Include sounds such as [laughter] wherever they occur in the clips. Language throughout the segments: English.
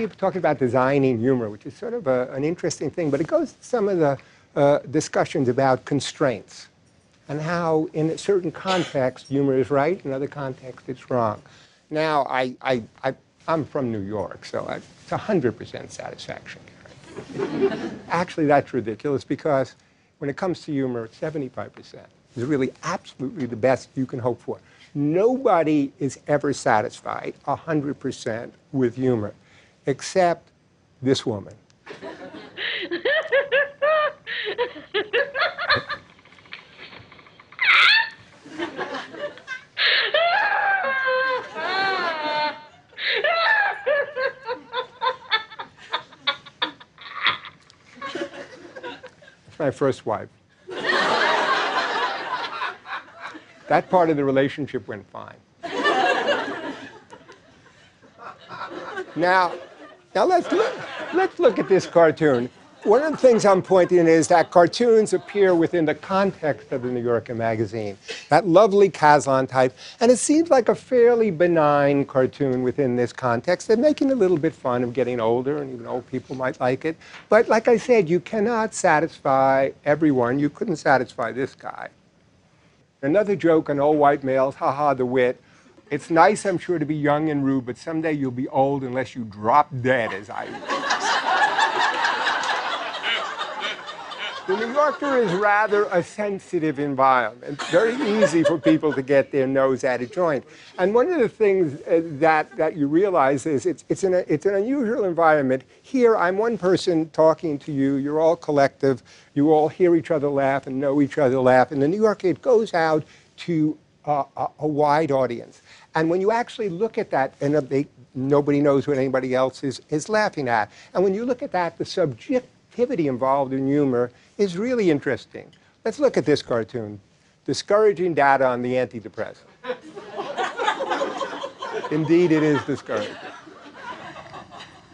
people talking about designing humor, which is sort of a, an interesting thing, but it goes to some of the uh, discussions about constraints and how, in a certain context, humor is right, in other contexts, it's wrong. Now, I, I, I, am from New York, so I, it's 100% satisfaction. [laughs] Actually, that's ridiculous because when it comes to humor, 75% is really absolutely the best you can hope for. Nobody is ever satisfied 100% with humor, except this woman. my first wife. that part of the relationship went fine. now, now let's look, let's look at this cartoon one of the things I'm pointing is that cartoons appear within the context of the New Yorker magazine, that lovely Caslon type, and it seems like a fairly benign cartoon within this context. They're making a little bit fun of getting older, and even old people might like it. But like I said, you cannot satisfy everyone. You couldn't satisfy this guy. Another joke on old white males, haha, the wit. It's nice, I'm sure, to be young and rude, but someday you'll be old unless you drop dead, as I will. The New Yorker is rather a sensitive environment, very easy for people to get their nose at a joint. And one of the things uh, that, that you realize is it's, it's, an, it's an unusual environment. Here, I'm one person talking to you, you're all collective, you all hear each other laugh and know each other laugh. And the New Yorker, it goes out to uh, a, a, wide audience. And when you actually look at that, and they, nobody knows what anybody else is, is laughing at. And when you look at that, the subjectivity involved in humor is really interesting. Let's look at this cartoon. Discouraging data on the antidepressant. [laughs] Indeed, it is discouraging.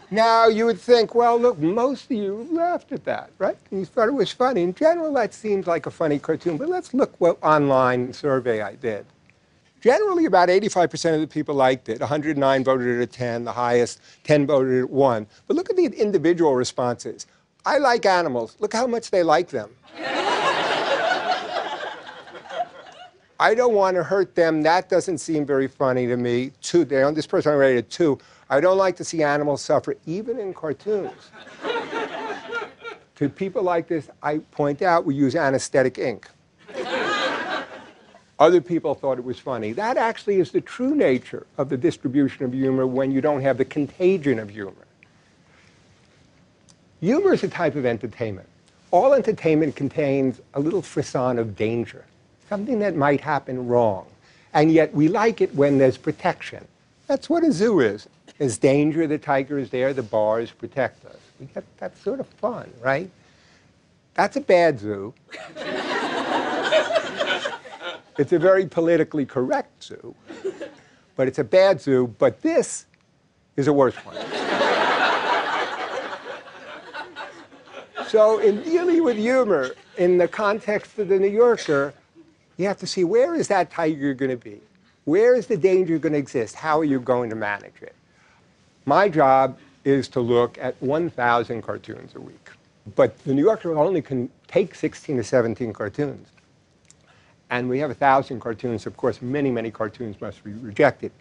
Now, you would think, well, look, most of you laughed at that, right? You thought it was funny. In general, that seems like a funny cartoon, but let's look what online survey I did. Generally, about 85% of the people liked it. 109 voted at 10, the highest, 10 voted at 1. But look at the individual responses. I like animals. Look how much they like them. [laughs] I don't want to hurt them. That doesn't seem very funny to me. Two, they, this person rated two. I don't like to see animals suffer, even in cartoons. [laughs] to people like this, I point out we use anesthetic ink. Other people thought it was funny. That actually is the true nature of the distribution of humor when you don't have the contagion of humor. Humor is a type of entertainment. All entertainment contains a little frisson of danger, something that might happen wrong. And yet we like it when there's protection. That's what a zoo is. There's danger, the tiger is there, the bars protect us. We get that sort of fun, right? That's a bad zoo. [laughs] it's a very politically correct zoo, but it's a bad zoo, but this is a worse one. So in dealing with humor in the context of the New Yorker, you have to see where is that tiger going to be? Where is the danger going to exist? How are you going to manage it? My job is to look at 1,000 cartoons a week. But the New Yorker only can take 16 to 17 cartoons. And we have a 1,000 cartoons. Of course, many, many cartoons must be rejected.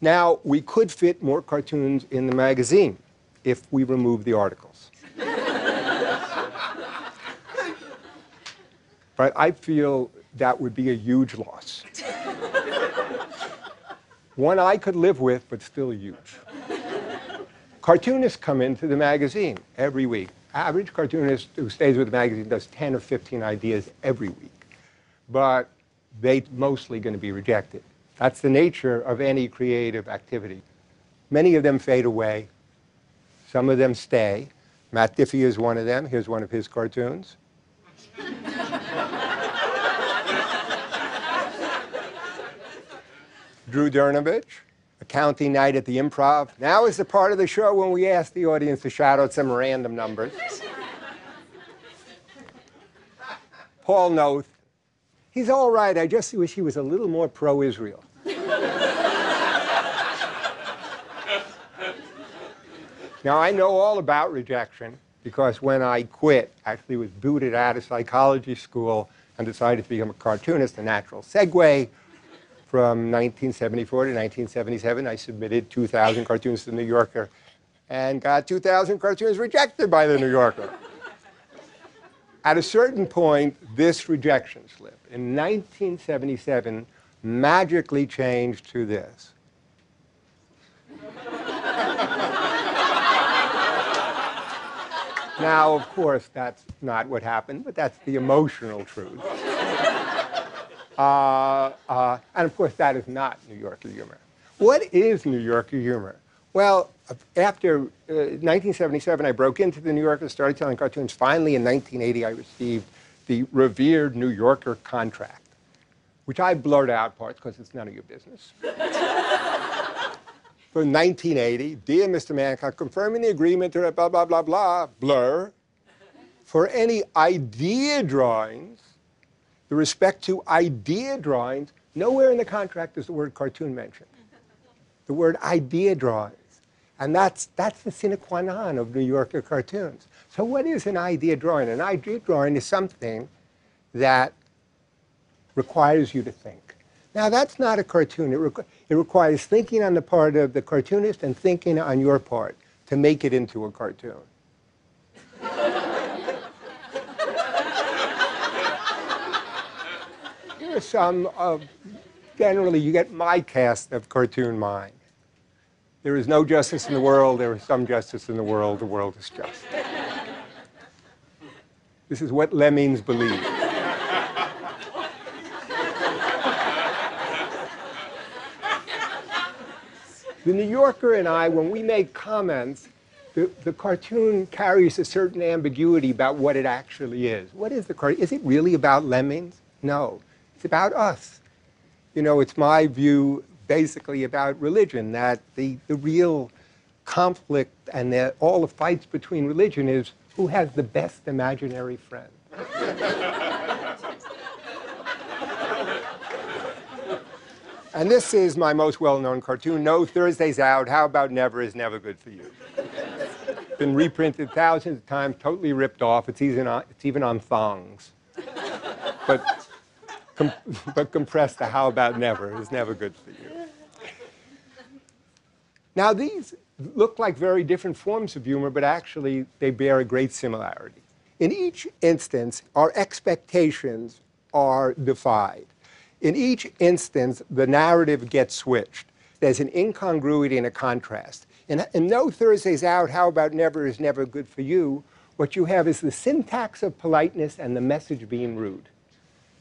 Now, we could fit more cartoons in the magazine if we remove the articles. [laughs] But I feel that would be a huge loss. One I could live with, but still huge. Cartoonists come into the magazine every week. Average cartoonist who stays with the magazine does 10 or 15 ideas every week. But they're mostly going to be rejected. That's the nature of any creative activity. Many of them fade away. Some of them stay. Matt Diffee is one of them. Here's one of his cartoons. [laughs] Drew Dernavich, county night at the improv. Now is the part of the show when we ask the audience to shout out some random numbers. [laughs] Paul Noth, he's all right. I just wish he was a little more pro Israel. Now, I know all about rejection because when I quit, actually was booted out of psychology school and decided to become a cartoonist, a natural segue. From 1974 to 1977, I submitted 2,000 cartoons to the New Yorker and got 2,000 cartoons rejected by the New Yorker. At a certain point, this rejection slip in 1977 magically changed to this. now, of course, that's not what happened, but that's the emotional truth. Uh, uh, and of course, that is not New Yorker humor. What is New Yorker humor? Well, after uh, 1977, I broke into the New Yorker, and started telling cartoons. Finally, in 1980, I received the revered New Yorker contract, which I blurred out parts because it's none of your business. [laughs] For 1980, dear Mr. Mankoff, confirming the agreement to blah, blah, blah, blah, blur, for any idea drawings, the respect to idea drawings, nowhere in the contract is the word cartoon mentioned. The word idea drawings. And that's, that's the sine qua non of New Yorker cartoons. So what is an idea drawing? An idea drawing is something that requires you to think. Now, that's not a cartoon. It, requ it requires thinking on the part of the cartoonist and thinking on your part to make it into a cartoon. [laughs] Are some of, generally, you get my cast of cartoon mind. There is no justice in the world. There is some justice in the world. The world is just. This is what lemmings believe. the New Yorker and I, when we make comments, the, the cartoon carries a certain ambiguity about what it actually is. What is the cartoon? Is it really about lemmings? No. It's about us. You know, it's my view basically about religion, that the, the real conflict and the, all the fights between religion is who has the best imaginary friend. and this is my most well-known cartoon, No Thursday's Out, How About Never is Never Good for You. It's Been reprinted thousands of times, totally ripped off. It's even on, it's even on thongs. But, com [laughs] but compressed to How About Never is never good for you. Now, these look like very different forms of humor, but actually they bear a great similarity. In each instance, our expectations are defied. In each instance, the narrative gets switched. There's an incongruity and a contrast. And, and no Thursday's out, how about never is never good for you. What you have is the syntax of politeness and the message being rude.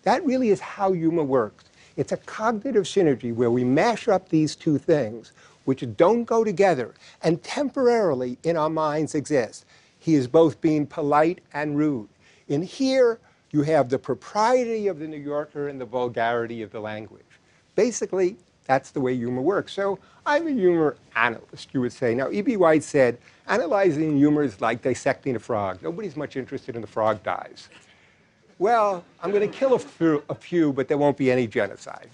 That really is how humor works. It's a cognitive synergy where we mash up these two things which don't go together and temporarily in our minds exist. He is both being polite and rude. In here, you have the propriety of the New Yorker and the vulgarity of the language. Basically, that's the way humor works. So I'm a humor analyst, you would say. Now, E.B. White said, analyzing humor is like dissecting a frog. Nobody's much interested in the frog dies. Well, I'm going to kill a few, a few, but there won't be any genocide.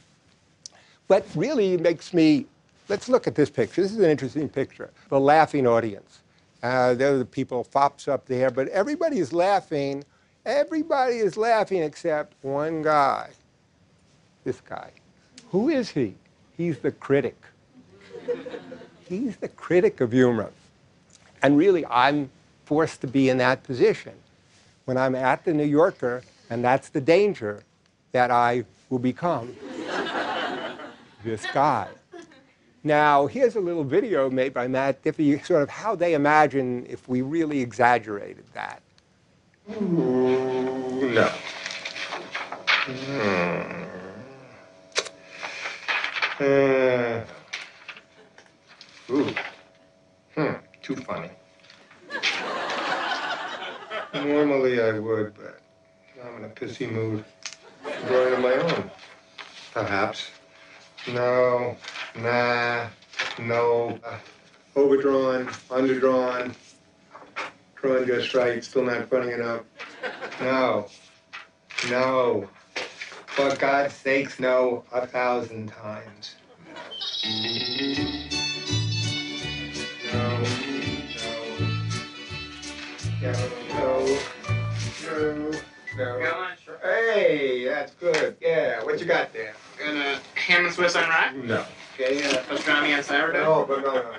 But really makes me Let's look at this picture. This is an interesting picture. The laughing audience. Uh, there are the people, fops up there, but everybody is laughing. Everybody is laughing except one guy. This guy. Who is he? He's the critic. He's the critic of humor. And really, I'm forced to be in that position when I'm at the New Yorker, and that's the danger that I will become [laughs] this guy. Now, here's a little video made by Matt Diffee, sort of how they imagine if we really exaggerated that. No. Hmm. Uh, ooh. Hmm. Too funny. Normally I would, but I'm in a pissy mood. Drawing on my own. Perhaps. No. Nah, no. Uh, overdrawn, underdrawn, drawn just right, still not funny enough. No, no. For God's sakes, no, a thousand times. No, no. no, no, no, no. Hey, that's good. Yeah, what you got there? Got a ham and Swiss on rye, No. Okay, uh, pastrami on sourdough, no, but no, no,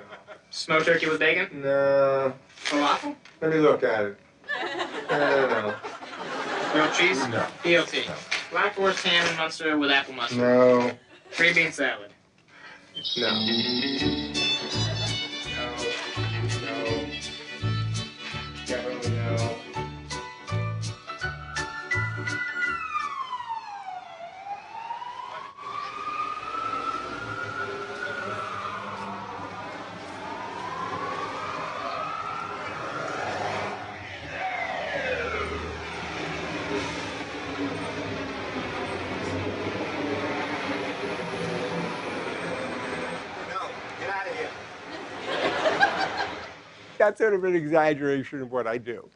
smoked turkey with bacon, no. No, falafel, let me look at it. No, no, no. grilled cheese, No. BLT, black forest ham and mustard with apple mustard, No, green bean salad, no. No, no. That's sort of an exaggeration of what I do.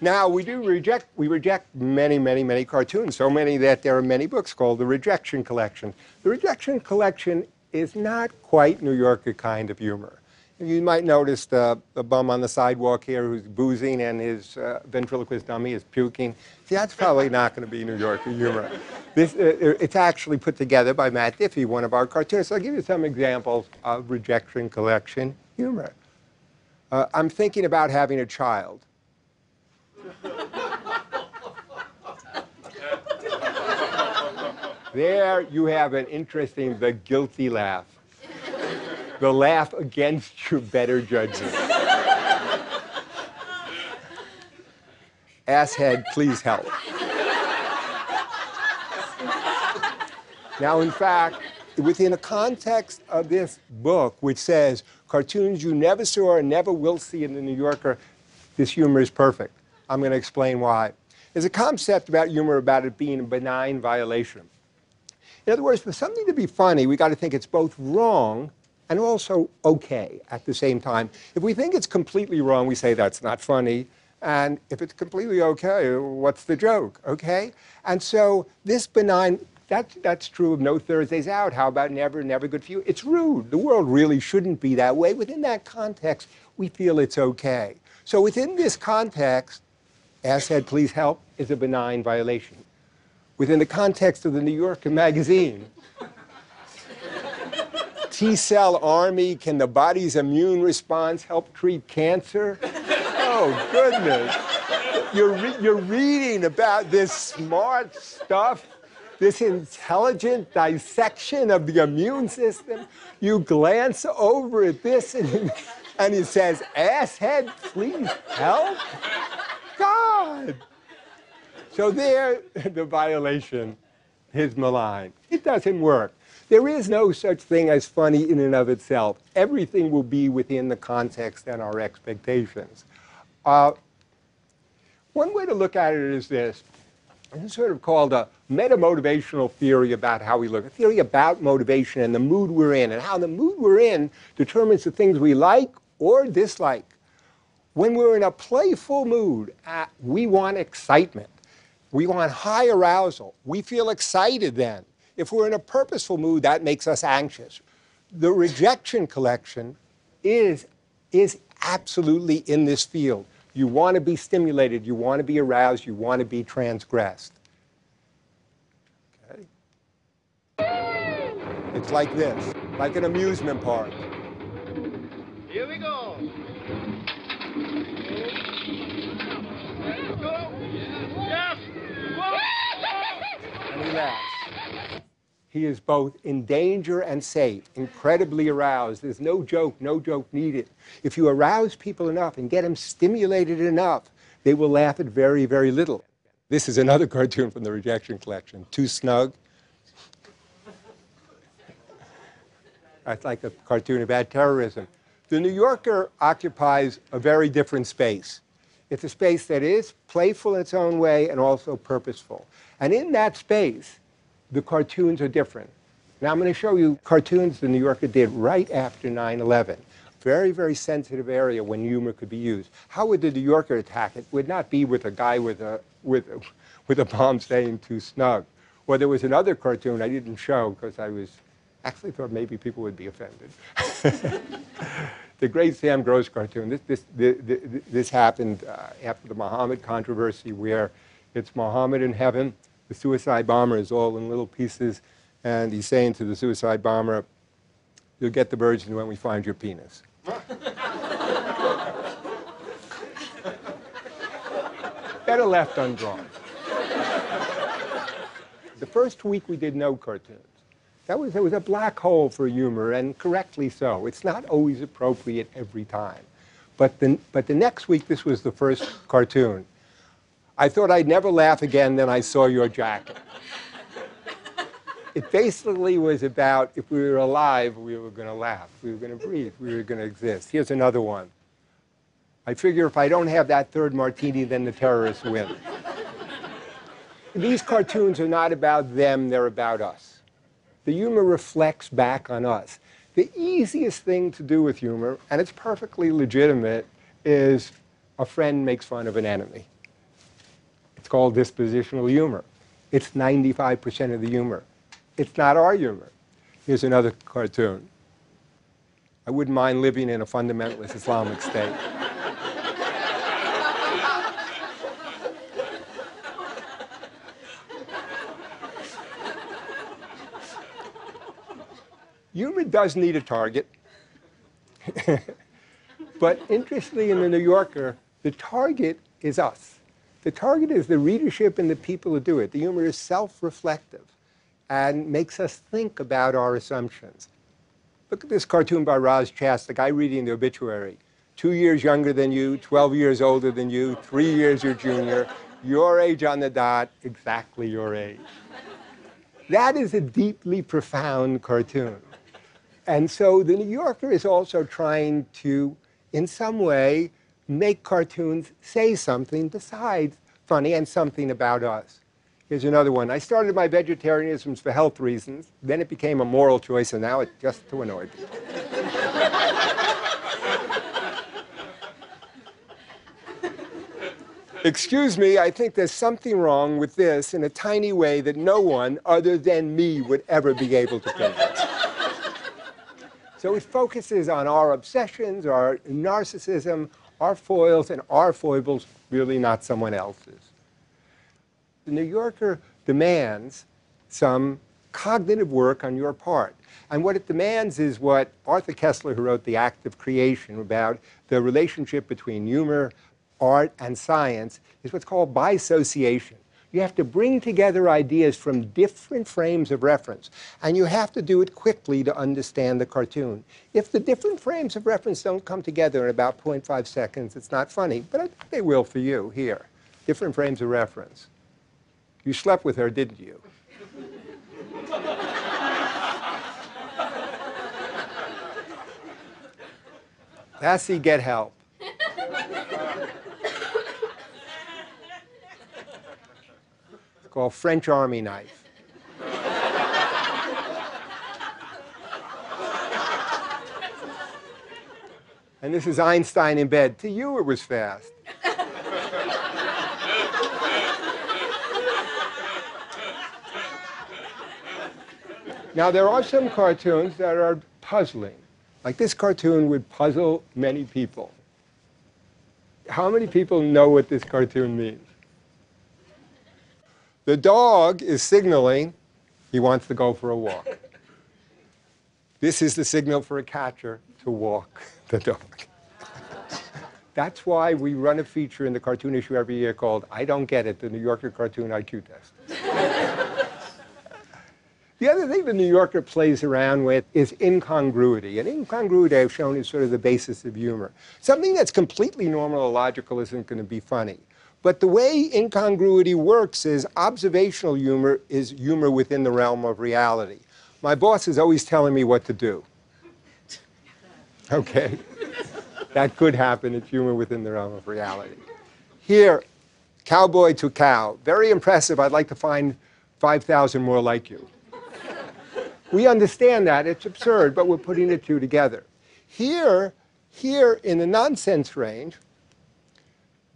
now we do reject we reject many many many cartoons so many that there are many books called the rejection collection. The rejection collection is not quite new yorker kind of humor. You might notice the, the bum on the sidewalk here who's boozing and his uh, ventriloquist dummy is puking. See that's probably not going to be new yorker humor. This, uh, it's actually put together by Matt Diffee one of our cartoonists. I'll give you some examples of rejection collection humor uh, i'm thinking about having a child There you have an interesting, the guilty laugh. The laugh against your better judgment. Asshead, please help. Now, in fact, within the context of this book, which says cartoons you never saw and never will see in the New Yorker, this humor is perfect. I'm going to explain why. There's a concept about humor about it being a benign violation. In other words, for something to be funny, we got to think it's both wrong and also okay at the same time. If we think it's completely wrong, we say that's not funny. And if it's completely okay, what's the joke? Okay? And so this benign, that, that's true of no Thursdays out. How about never, never good for you? It's rude. The world really shouldn't be that way. Within that context, we feel it's okay. So within this context, as said, please help, is a benign violation within the context of the New Yorker magazine. [laughs] T cell army, can the body's immune response help treat cancer? Oh, goodness. You're, re- you're reading about this smart stuff, this intelligent dissection of the immune system. You glance over at this and, and it says, asshead, please help? God. So there, the violation is malign. It doesn't work. There is no such thing as funny in and of itself. Everything will be within the context and our expectations. Uh, one way to look at it is this. Sort of called a meta-motivational theory about how we look, a theory about motivation and the mood we're in, and how the mood we're in determines the things we like or dislike. When we're in a playful mood, uh, we want excitement. We want high arousal. We feel excited then. If we're in a purposeful mood, that makes us anxious. The rejection collection is, is absolutely in this field. You want to be stimulated, you want to be aroused, you want to be transgressed. Okay? It's like this, like an amusement park. Here we go. Yes. and he laughs. He is both in danger and safe, incredibly aroused. There's no joke, no joke needed. If you arouse people enough and get them stimulated enough, they will laugh at very, very little. This is another [laughs] cartoon from the rejection collection. Too snug. That's like a cartoon about terrorism. The New Yorker occupies a very different space. It's a space that is playful in its own way and also purposeful. And in that space, the cartoons are different. Now I'm going to show you cartoons the New Yorker did right after 9/11. Very, very sensitive area when humor could be used. How would the New Yorker attack it? Would not be with a guy with a with with a bomb saying too snug. Or there was another cartoon I didn't show because I was actually thought maybe people would be offended. [laughs] the great Sam Gross cartoon. This, this, the- this happened uh, after the Muhammad controversy, where it's Muhammad in heaven, the suicide bomber is all in little pieces, and he's saying to the suicide bomber, "You'll get the virgin when we find your penis." [laughs] Better left undrawn. The first week we did no cartoons. That was, it was a black hole for humor, and correctly so. It's not always appropriate every time. But the, but the next week, this was the first cartoon. I thought I'd never laugh again, then I saw your jacket. It basically was about if we were alive, we were going to laugh, we were going to breathe, we were going to exist. Here's another one. I figure if I don't have that third martini, then the terrorists win. These cartoons are not about them, they're about us. The humor reflects back on us. The easiest thing to do with humor, and it's perfectly legitimate, is a friend makes fun of an enemy. Called dispositional humor. It's 95% of the humor. It's not our humor. Here's another cartoon. I wouldn't mind living in a fundamentalist Islamic state. Humor does need a target. [laughs] but interestingly, in the New Yorker, the target is us. The target is the readership and the people who do it. The humor is self reflective and makes us think about our assumptions. Look at this cartoon by Roz Chast, the guy reading the obituary. Two years younger than you, 12 years older than you, three years your junior, your age on the dot, exactly your age. That is a deeply profound cartoon. And so the New Yorker is also trying to, in some way, make cartoons say something besides funny and something about us. Here's another one. I started my vegetarianism for health reasons. Then it became a moral choice, and now it's just to annoy people. Excuse me, I think there's something wrong with this in a tiny way that no one other than me would ever be able to convince. So it focuses on our obsessions, our narcissism, our foils, and our foibles, really not someone else's. The New Yorker demands some cognitive work on your part. And what it demands is what Arthur Koestler, who wrote The Act of Creation, about the relationship between humor, art, and science, is what's called bisociation. You have to bring together ideas from different frames of reference, and you have to do it quickly to understand the cartoon. If the different frames of reference don't come together in about 0.5 seconds, it's not funny, but I think they will for you here. Different frames of reference. You slept with her, didn't you? [laughs] Lassie, get help. Called French Army knife. and this is Einstein in bed. To you, it was fast. Now, there are some cartoons that are puzzling. Like this cartoon would puzzle many people. How many people know what this cartoon means? The dog is signaling he wants to go for a walk. [laughs] This is the signal for a catcher to walk the dog. [laughs] That's why we run a feature in the cartoon issue every year called I Don't Get It, the New Yorker Cartoon IQ Test. [laughs] The other thing the New Yorker plays around with is incongruity. And incongruity, I've shown, is sort of the basis of humor. Something that's completely normal or logical isn't going to be funny. But the way incongruity works is observational humor is humor within the realm of reality. My boss is always telling me what to do. Okay? that could happen. It's humor within the realm of reality. Here, cowboy to cow. Very impressive. I'd like to find 5,000 more like you. We understand that. It's absurd, but we're putting the two together. Here, here in the nonsense range,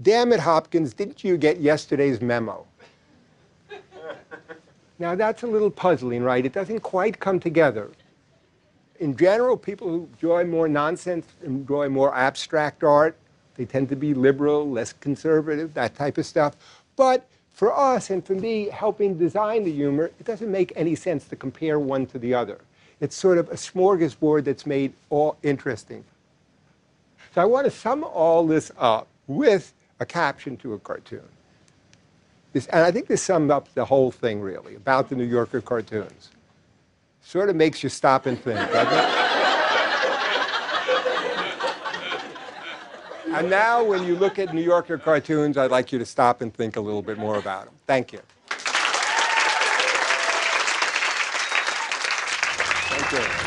damn it, Hopkins, didn't you get yesterday's memo? Now that's a little puzzling, right? It doesn't quite come together. in general, people who enjoy more nonsense enjoy more abstract art. They tend to be liberal, less conservative, that type of stuff. But for us and for me, helping design the humor, it doesn't make any sense to compare one to the other. It's sort of a smorgasbord that's made all interesting. So I want to sum all this up with a caption to a cartoon. This, and I think this sums up the whole thing, really, about the New Yorker cartoons. Sort of makes you stop and think, and now, when you look at New Yorker cartoons, I'd like you to stop and think a little bit more about them. Thank you. Thank you.